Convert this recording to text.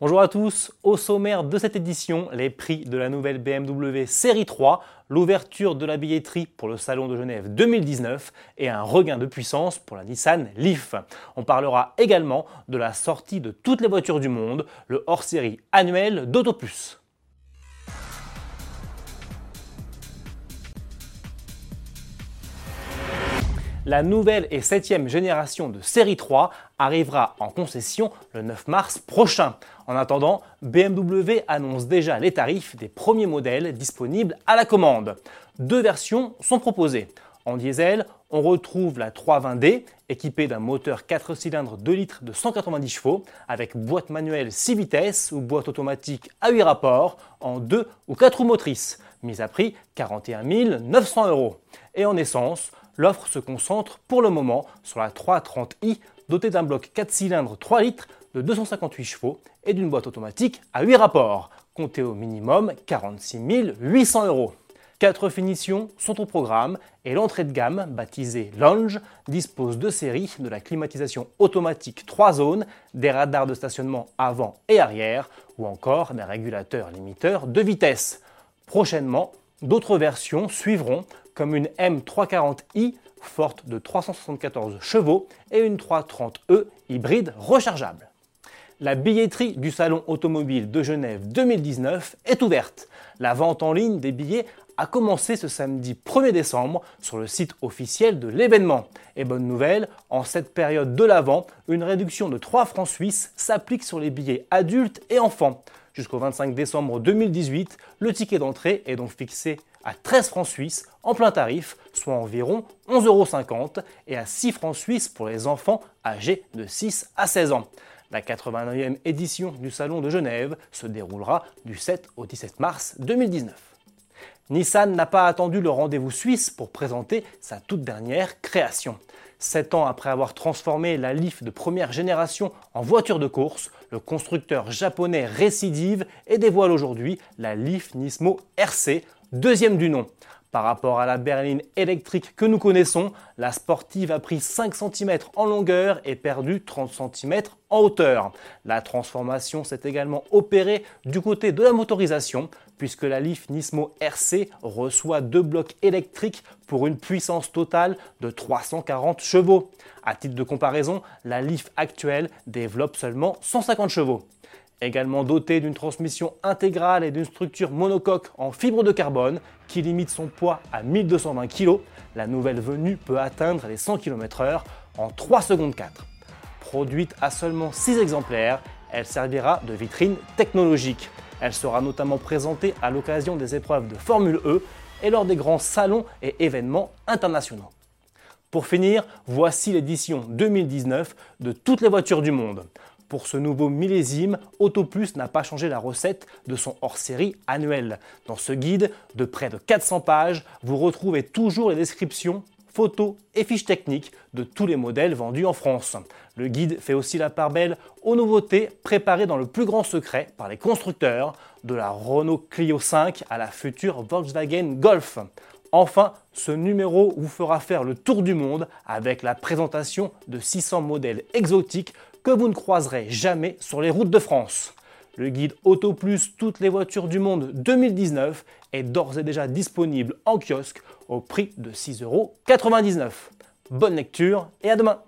Bonjour à tous, au sommaire de cette édition, les prix de la nouvelle BMW Série 3, l'ouverture de la billetterie pour le Salon de Genève 2019 et un regain de puissance pour la Nissan Leaf. On parlera également de la sortie de toutes les voitures du monde, le hors-série annuel d'AutoPlus. La nouvelle et septième génération de série 3 arrivera en concession le 9 mars prochain. En attendant, BMW annonce déjà les tarifs des premiers modèles disponibles à la commande. Deux versions sont proposées. En diesel, on retrouve la 320D équipée d'un moteur 4 cylindres 2 litres de 190 chevaux avec boîte manuelle 6 vitesses ou boîte automatique à 8 rapports en 2 ou 4 roues motrices, mise à prix 41 900 euros. Et en essence, l'offre se concentre pour le moment sur la 330i dotée d'un bloc 4 cylindres 3 litres de 258 chevaux et d'une boîte automatique à 8 rapports, comptée au minimum 46 800 euros. Quatre finitions sont au programme et l'entrée de gamme, baptisée Lounge, dispose de séries de la climatisation automatique 3 zones, des radars de stationnement avant et arrière ou encore des régulateurs limiteurs de vitesse. Prochainement, d'autres versions suivront comme une M340i forte de 374 chevaux et une 330e hybride rechargeable. La billetterie du Salon automobile de Genève 2019 est ouverte. La vente en ligne des billets a commencé ce samedi 1er décembre sur le site officiel de l'événement. Et bonne nouvelle, en cette période de l'Avent, une réduction de 3 francs suisses s'applique sur les billets adultes et enfants. Jusqu'au 25 décembre 2018, le ticket d'entrée est donc fixé à 13 francs suisses en plein tarif, soit environ 11,50 euros, et à 6 francs suisses pour les enfants âgés de 6 à 16 ans. La 89e édition du Salon de Genève se déroulera du 7 au 17 mars 2019. Nissan n'a pas attendu le rendez-vous suisse pour présenter sa toute dernière création. Sept ans après avoir transformé la Leaf de première génération en voiture de course, le constructeur japonais récidive et dévoile aujourd'hui la Leaf Nismo RC, deuxième du nom. Par rapport à la berline électrique que nous connaissons, la sportive a pris 5 cm en longueur et perdu 30 cm en hauteur. La transformation s'est également opérée du côté de la motorisation, puisque la Leaf Nismo RC reçoit deux blocs électriques pour une puissance totale de 340 chevaux. À titre de comparaison, la Leaf actuelle développe seulement 150 chevaux. Également dotée d'une transmission intégrale et d'une structure monocoque en fibre de carbone qui limite son poids à 1220 kg, la nouvelle venue peut atteindre les 100 km/h en 3 secondes 4. Produite à seulement 6 exemplaires, elle servira de vitrine technologique. Elle sera notamment présentée à l'occasion des épreuves de Formule E et lors des grands salons et événements internationaux. Pour finir, voici l'édition 2019 de toutes les voitures du monde. Pour ce nouveau millésime, AutoPlus n'a pas changé la recette de son hors-série annuel. Dans ce guide de près de 400 pages, vous retrouvez toujours les descriptions photos et fiches techniques de tous les modèles vendus en France. Le guide fait aussi la part belle aux nouveautés préparées dans le plus grand secret par les constructeurs, de la Renault Clio 5 à la future Volkswagen Golf. Enfin, ce numéro vous fera faire le tour du monde avec la présentation de 600 modèles exotiques que vous ne croiserez jamais sur les routes de France. Le guide Auto Plus Toutes les voitures du monde 2019 est d'ores et déjà disponible en kiosque au prix de 6,99€. Bonne lecture et à demain